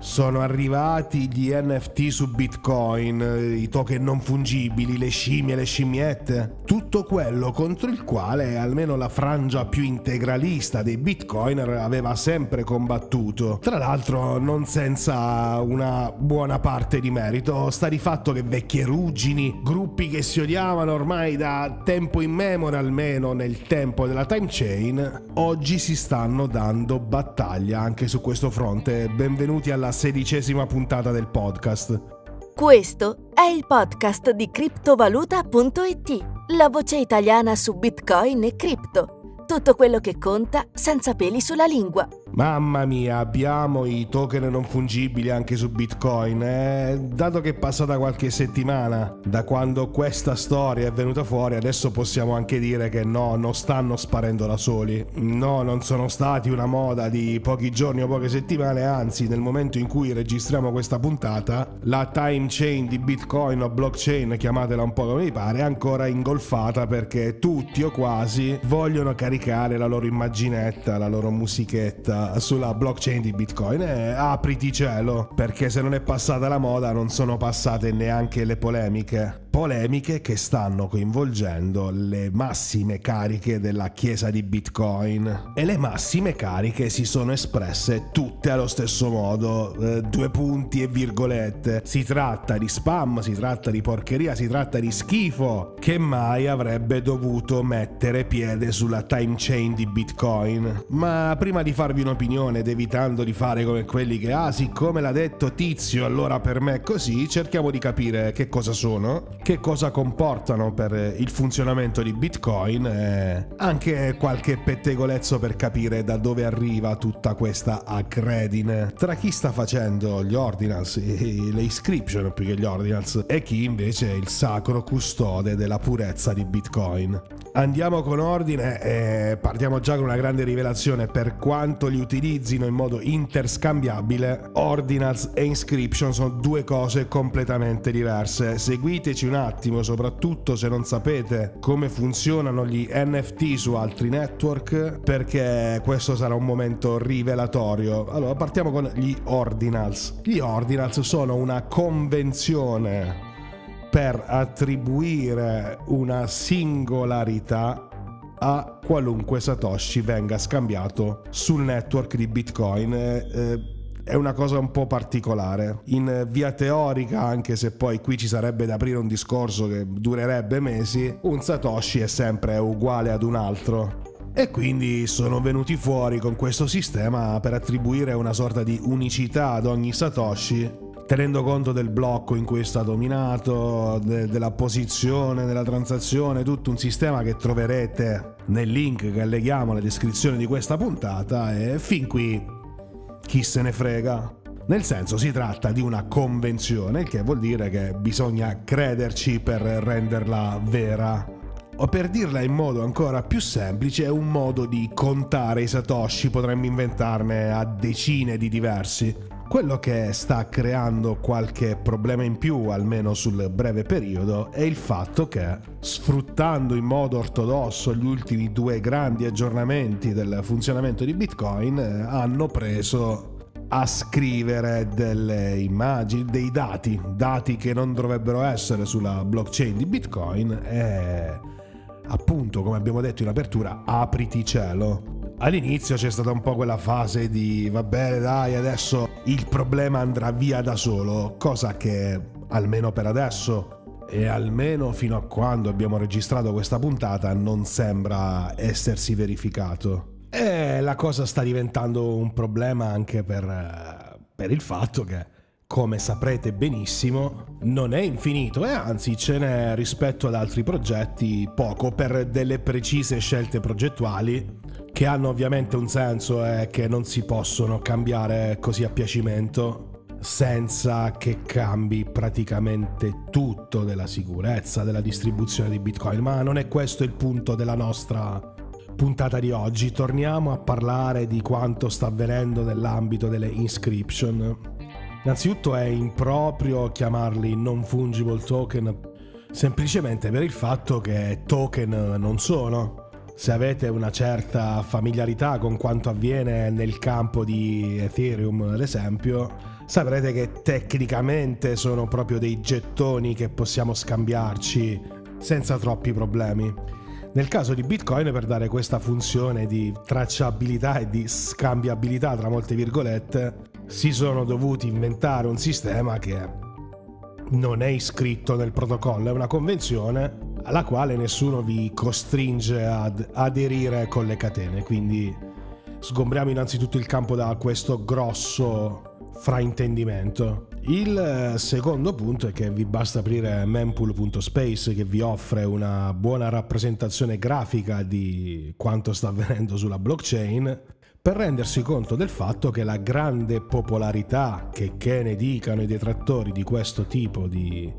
Sono arrivati gli NFT su Bitcoin, i token non fungibili, le scimmie, le scimmiette, tutto quello contro il quale almeno la frangia più integralista dei Bitcoiner aveva sempre combattuto. Tra l'altro non senza una buona parte di merito, sta di fatto che vecchie ruggini, gruppi che si odiavano ormai da tempo immemore almeno nel tempo della time chain, oggi si stanno dando battaglia anche su questo fronte. Benvenuti alla sedicesima puntata del podcast. Questo è il podcast di criptovaluta.it, la voce italiana su Bitcoin e cripto. Tutto quello che conta senza peli sulla lingua. Mamma mia, abbiamo i token non fungibili anche su Bitcoin. Eh? Dato che è passata qualche settimana da quando questa storia è venuta fuori, adesso possiamo anche dire che no, non stanno sparendo da soli. No, non sono stati una moda di pochi giorni o poche settimane, anzi, nel momento in cui registriamo questa puntata, la time chain di Bitcoin o blockchain, chiamatela un po' come vi pare, è ancora ingolfata perché tutti o quasi vogliono caricare la loro immaginetta, la loro musichetta sulla blockchain di Bitcoin e apriti cielo, perché se non è passata la moda non sono passate neanche le polemiche polemiche che stanno coinvolgendo le massime cariche della chiesa di Bitcoin e le massime cariche si sono espresse tutte allo stesso modo, eh, due punti e virgolette. Si tratta di spam, si tratta di porcheria, si tratta di schifo che mai avrebbe dovuto mettere piede sulla time chain di Bitcoin. Ma prima di farvi un'opinione ed evitando di fare come quelli che ah siccome l'ha detto Tizio allora per me è così, cerchiamo di capire che cosa sono che cosa comportano per il funzionamento di Bitcoin e anche qualche pettegolezzo per capire da dove arriva tutta questa accredine tra chi sta facendo gli ordinals, le inscription più che gli ordinals e chi invece è il sacro custode della purezza di Bitcoin. Andiamo con ordine e partiamo già con una grande rivelazione per quanto li utilizzino in modo interscambiabile, ordinals e inscription sono due cose completamente diverse. Seguiteci un attimo, soprattutto se non sapete come funzionano gli NFT su altri network, perché questo sarà un momento rivelatorio. Allora, partiamo con gli ordinals. Gli ordinals sono una convenzione per attribuire una singolarità a qualunque Satoshi venga scambiato sul network di Bitcoin. Eh, è una cosa un po' particolare. In via teorica, anche se poi qui ci sarebbe da aprire un discorso che durerebbe mesi, un Satoshi è sempre uguale ad un altro. E quindi sono venuti fuori con questo sistema per attribuire una sorta di unicità ad ogni Satoshi tenendo conto del blocco in cui è stato minato, de- della posizione della transazione, tutto un sistema che troverete nel link che alleghiamo alla descrizione di questa puntata e fin qui chi se ne frega. Nel senso si tratta di una convenzione, il che vuol dire che bisogna crederci per renderla vera. O per dirla in modo ancora più semplice, è un modo di contare i satoshi, potremmo inventarne a decine di diversi. Quello che sta creando qualche problema in più, almeno sul breve periodo, è il fatto che, sfruttando in modo ortodosso gli ultimi due grandi aggiornamenti del funzionamento di Bitcoin, hanno preso a scrivere delle immagini, dei dati, dati che non dovrebbero essere sulla blockchain di Bitcoin e appunto, come abbiamo detto in apertura, apriti cielo. All'inizio c'è stata un po' quella fase di va bene dai adesso il problema andrà via da solo, cosa che almeno per adesso e almeno fino a quando abbiamo registrato questa puntata non sembra essersi verificato. E la cosa sta diventando un problema anche per, per il fatto che come saprete benissimo, non è infinito e anzi ce n'è rispetto ad altri progetti poco per delle precise scelte progettuali che hanno ovviamente un senso e che non si possono cambiare così a piacimento senza che cambi praticamente tutto della sicurezza della distribuzione di Bitcoin, ma non è questo il punto della nostra puntata di oggi. Torniamo a parlare di quanto sta avvenendo nell'ambito delle inscription Innanzitutto è improprio chiamarli non fungible token semplicemente per il fatto che token non sono. Se avete una certa familiarità con quanto avviene nel campo di Ethereum, ad esempio, saprete che tecnicamente sono proprio dei gettoni che possiamo scambiarci senza troppi problemi. Nel caso di Bitcoin, per dare questa funzione di tracciabilità e di scambiabilità, tra molte virgolette, si sono dovuti inventare un sistema che non è iscritto nel protocollo, è una convenzione alla quale nessuno vi costringe ad aderire con le catene. Quindi sgombriamo innanzitutto il campo da questo grosso fraintendimento. Il eh, secondo punto è che vi basta aprire mempool.space che vi offre una buona rappresentazione grafica di quanto sta avvenendo sulla blockchain per rendersi conto del fatto che la grande popolarità che, che ne dicano i detrattori di questo tipo di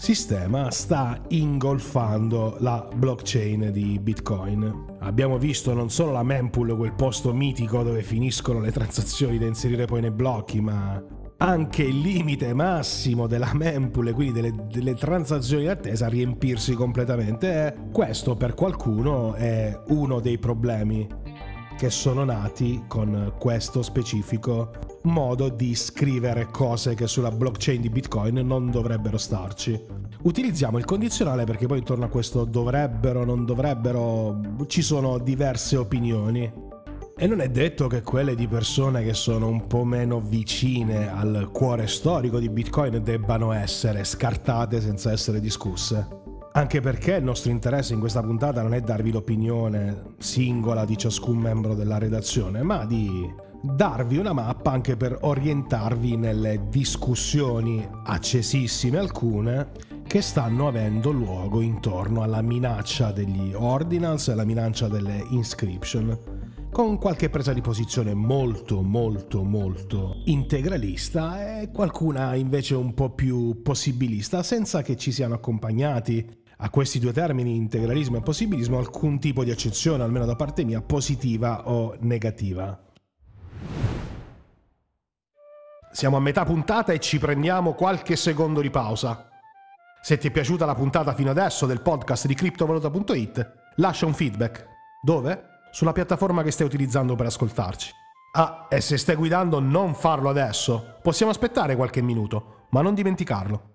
sistema sta ingolfando la blockchain di Bitcoin. Abbiamo visto non solo la mempool, quel posto mitico dove finiscono le transazioni da inserire poi nei blocchi, ma anche il limite massimo della mempool, quindi delle, delle transazioni di attesa, riempirsi completamente. questo per qualcuno è uno dei problemi che sono nati con questo specifico modo di scrivere cose che sulla blockchain di Bitcoin non dovrebbero starci. Utilizziamo il condizionale perché poi intorno a questo dovrebbero, non dovrebbero, ci sono diverse opinioni. E non è detto che quelle di persone che sono un po' meno vicine al cuore storico di Bitcoin debbano essere scartate senza essere discusse. Anche perché il nostro interesse in questa puntata non è darvi l'opinione singola di ciascun membro della redazione, ma di darvi una mappa anche per orientarvi nelle discussioni accesissime alcune che stanno avendo luogo intorno alla minaccia degli ordinals e alla minaccia delle inscription con qualche presa di posizione molto molto molto integralista e qualcuna invece un po' più possibilista senza che ci siano accompagnati a questi due termini, integralismo e possibilismo, alcun tipo di accezione, almeno da parte mia, positiva o negativa. Siamo a metà puntata e ci prendiamo qualche secondo di pausa. Se ti è piaciuta la puntata fino adesso del podcast di criptovaluta.it, lascia un feedback. Dove? Sulla piattaforma che stai utilizzando per ascoltarci. Ah, e se stai guidando non farlo adesso. Possiamo aspettare qualche minuto, ma non dimenticarlo.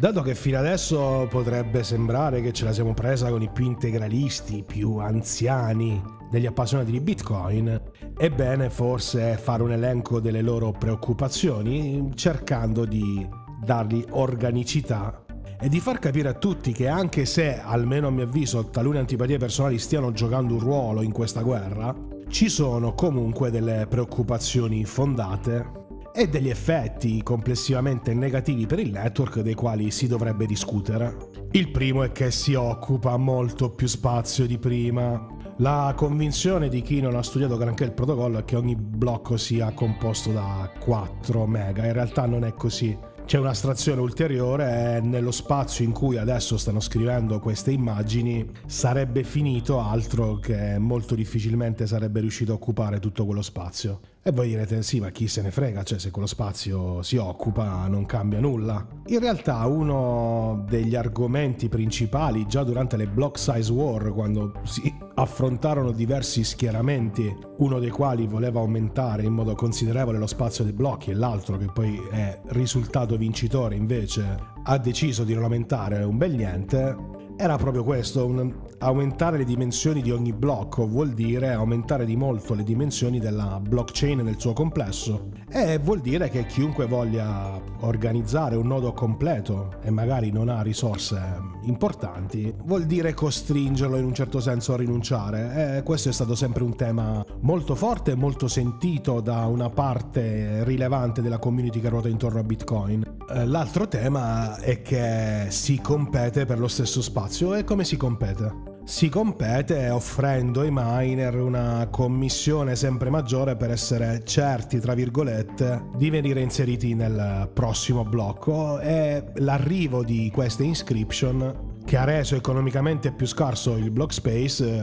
Dato che fino adesso potrebbe sembrare che ce la siamo presa con i più integralisti, più anziani degli appassionati di Bitcoin, è bene forse fare un elenco delle loro preoccupazioni cercando di dargli organicità e di far capire a tutti che anche se, almeno a mio avviso, talune antipatie personali stiano giocando un ruolo in questa guerra, ci sono comunque delle preoccupazioni fondate e degli effetti complessivamente negativi per il network dei quali si dovrebbe discutere. Il primo è che si occupa molto più spazio di prima. La convinzione di chi non ha studiato granché il protocollo è che ogni blocco sia composto da 4 mega, in realtà non è così. C'è un'astrazione ulteriore e nello spazio in cui adesso stanno scrivendo queste immagini sarebbe finito altro che molto difficilmente sarebbe riuscito a occupare tutto quello spazio. E voi direte sì, ma chi se ne frega, cioè se quello spazio si occupa non cambia nulla. In realtà uno degli argomenti principali già durante le block size war, quando si affrontarono diversi schieramenti, uno dei quali voleva aumentare in modo considerevole lo spazio dei blocchi e l'altro che poi è risultato vincitore invece ha deciso di non aumentare un bel niente, era proprio questo, un, aumentare le dimensioni di ogni blocco vuol dire aumentare di molto le dimensioni della blockchain nel suo complesso e vuol dire che chiunque voglia organizzare un nodo completo e magari non ha risorse importanti, vuol dire costringerlo in un certo senso a rinunciare e questo è stato sempre un tema molto forte e molto sentito da una parte rilevante della community che ruota intorno a Bitcoin. Eh, l'altro tema è che si compete per lo stesso spazio e come si compete? Si compete offrendo ai miner una commissione sempre maggiore per essere certi, tra virgolette, di venire inseriti nel prossimo blocco e l'arrivo di queste inscription che ha reso economicamente più scarso il block space eh,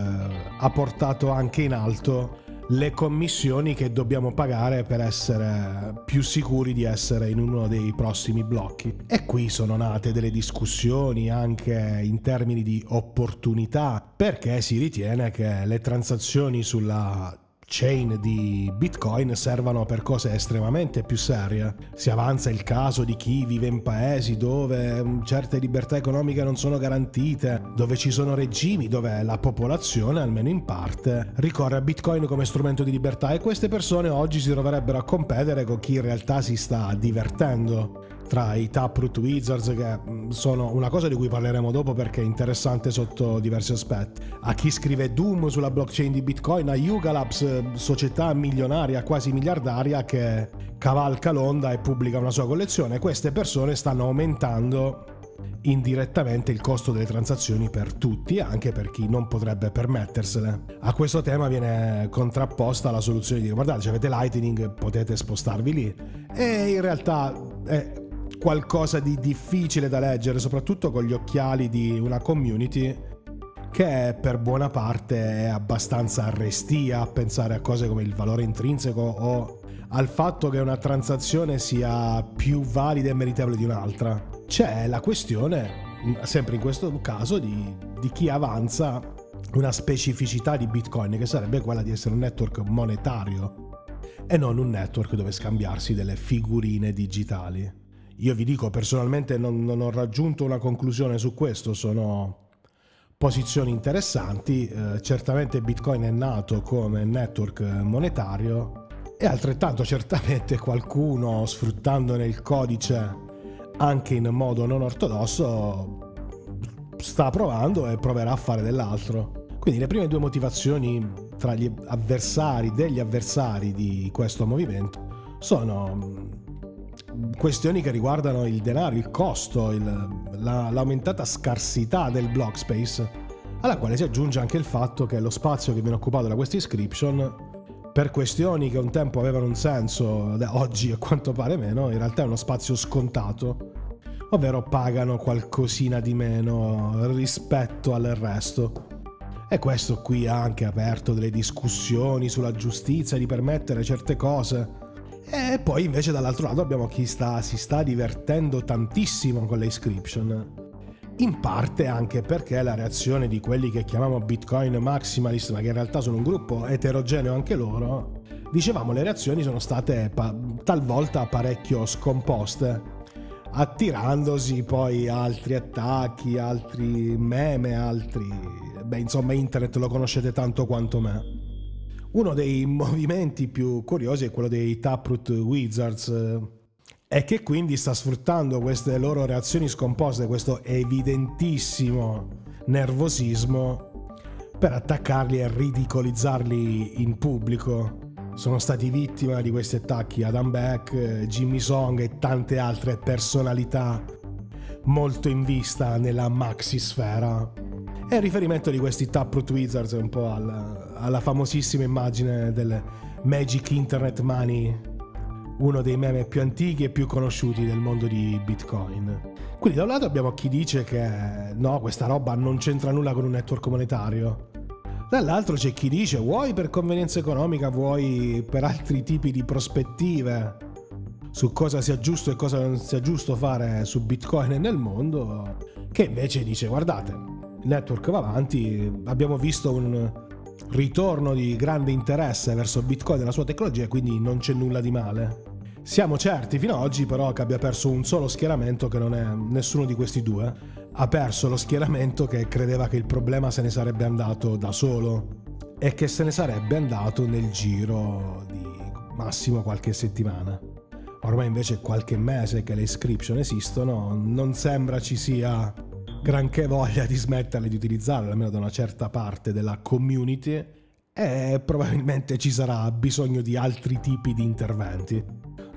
ha portato anche in alto le commissioni che dobbiamo pagare per essere più sicuri di essere in uno dei prossimi blocchi. E qui sono nate delle discussioni anche in termini di opportunità, perché si ritiene che le transazioni sulla chain di Bitcoin servano per cose estremamente più serie. Si avanza il caso di chi vive in paesi dove mm, certe libertà economiche non sono garantite, dove ci sono regimi dove la popolazione, almeno in parte, ricorre a Bitcoin come strumento di libertà e queste persone oggi si troverebbero a competere con chi in realtà si sta divertendo tra i Taproot Wizards che mm, sono una cosa di cui parleremo dopo perché è interessante sotto diversi aspetti. A chi scrive Doom sulla blockchain di Bitcoin, a Yuga Labs, società milionaria quasi miliardaria che cavalca l'onda e pubblica una sua collezione. Queste persone stanno aumentando indirettamente il costo delle transazioni per tutti, anche per chi non potrebbe permettersele. A questo tema viene contrapposta la soluzione di guardate, se avete Lightning, potete spostarvi lì. E in realtà è qualcosa di difficile da leggere, soprattutto con gli occhiali di una community che per buona parte è abbastanza arrestia a pensare a cose come il valore intrinseco o al fatto che una transazione sia più valida e meritevole di un'altra. C'è la questione, sempre in questo caso, di, di chi avanza una specificità di Bitcoin che sarebbe quella di essere un network monetario e non un network dove scambiarsi delle figurine digitali. Io vi dico personalmente non, non ho raggiunto una conclusione su questo, sono posizioni interessanti, eh, certamente Bitcoin è nato come network monetario e altrettanto certamente qualcuno sfruttandone il codice anche in modo non ortodosso sta provando e proverà a fare dell'altro. Quindi le prime due motivazioni tra gli avversari, degli avversari di questo movimento sono questioni che riguardano il denaro, il costo, il, la, l'aumentata scarsità del block space, alla quale si aggiunge anche il fatto che lo spazio che viene occupato da questa inscription, per questioni che un tempo avevano un senso, oggi a quanto pare meno, in realtà è uno spazio scontato, ovvero pagano qualcosina di meno rispetto al resto. E questo qui ha anche aperto delle discussioni sulla giustizia di permettere certe cose e poi invece dall'altro lato abbiamo chi sta, si sta divertendo tantissimo con le inscription. In parte anche perché la reazione di quelli che chiamiamo Bitcoin maximalist, ma che in realtà sono un gruppo eterogeneo anche loro, dicevamo le reazioni sono state pa- talvolta parecchio scomposte, attirandosi poi altri attacchi, altri meme, altri... Beh, insomma, internet lo conoscete tanto quanto me. Uno dei movimenti più curiosi è quello dei Taproot Wizards eh, e che quindi sta sfruttando queste loro reazioni scomposte, questo evidentissimo nervosismo per attaccarli e ridicolizzarli in pubblico. Sono stati vittima di questi attacchi Adam Beck, Jimmy Song e tante altre personalità molto in vista nella maxi sfera e il riferimento di questi Taproot Wizards è un po' alla, alla famosissima immagine del Magic Internet Money, uno dei meme più antichi e più conosciuti del mondo di Bitcoin. Quindi da un lato abbiamo chi dice che no, questa roba non c'entra nulla con un network monetario. Dall'altro c'è chi dice vuoi per convenienza economica, vuoi per altri tipi di prospettive su cosa sia giusto e cosa non sia giusto fare su Bitcoin e nel mondo, che invece dice guardate, network va avanti, abbiamo visto un ritorno di grande interesse verso Bitcoin e la sua tecnologia, quindi non c'è nulla di male. Siamo certi fino ad oggi però che abbia perso un solo schieramento che non è nessuno di questi due. Ha perso lo schieramento che credeva che il problema se ne sarebbe andato da solo e che se ne sarebbe andato nel giro di massimo qualche settimana. Ormai invece qualche mese che le iscription esistono, non sembra ci sia granché voglia di smetterle di utilizzarle, almeno da una certa parte della community, e probabilmente ci sarà bisogno di altri tipi di interventi.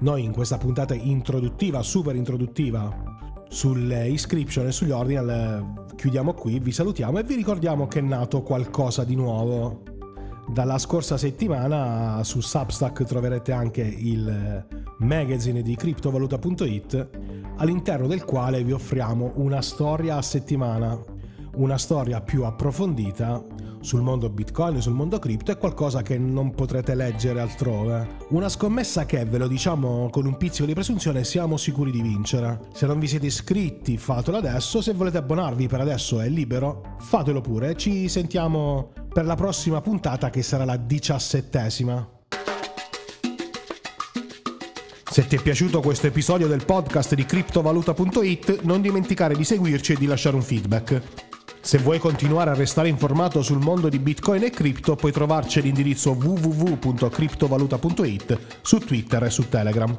Noi in questa puntata introduttiva, super introduttiva, sulle iscription e sugli ordinal chiudiamo qui, vi salutiamo e vi ricordiamo che è nato qualcosa di nuovo. Dalla scorsa settimana su Substack troverete anche il magazine di criptovaluta.it all'interno del quale vi offriamo una storia a settimana, una storia più approfondita sul mondo Bitcoin, sul mondo cripto è qualcosa che non potrete leggere altrove. Una scommessa che, ve lo diciamo con un pizzico di presunzione, siamo sicuri di vincere. Se non vi siete iscritti, fatelo adesso, se volete abbonarvi per adesso è libero, fatelo pure. Ci sentiamo per la prossima puntata che sarà la diciassettesima. Se ti è piaciuto questo episodio del podcast di criptovaluta.it non dimenticare di seguirci e di lasciare un feedback. Se vuoi continuare a restare informato sul mondo di Bitcoin e cripto puoi trovarci all'indirizzo www.criptovaluta.it su Twitter e su Telegram.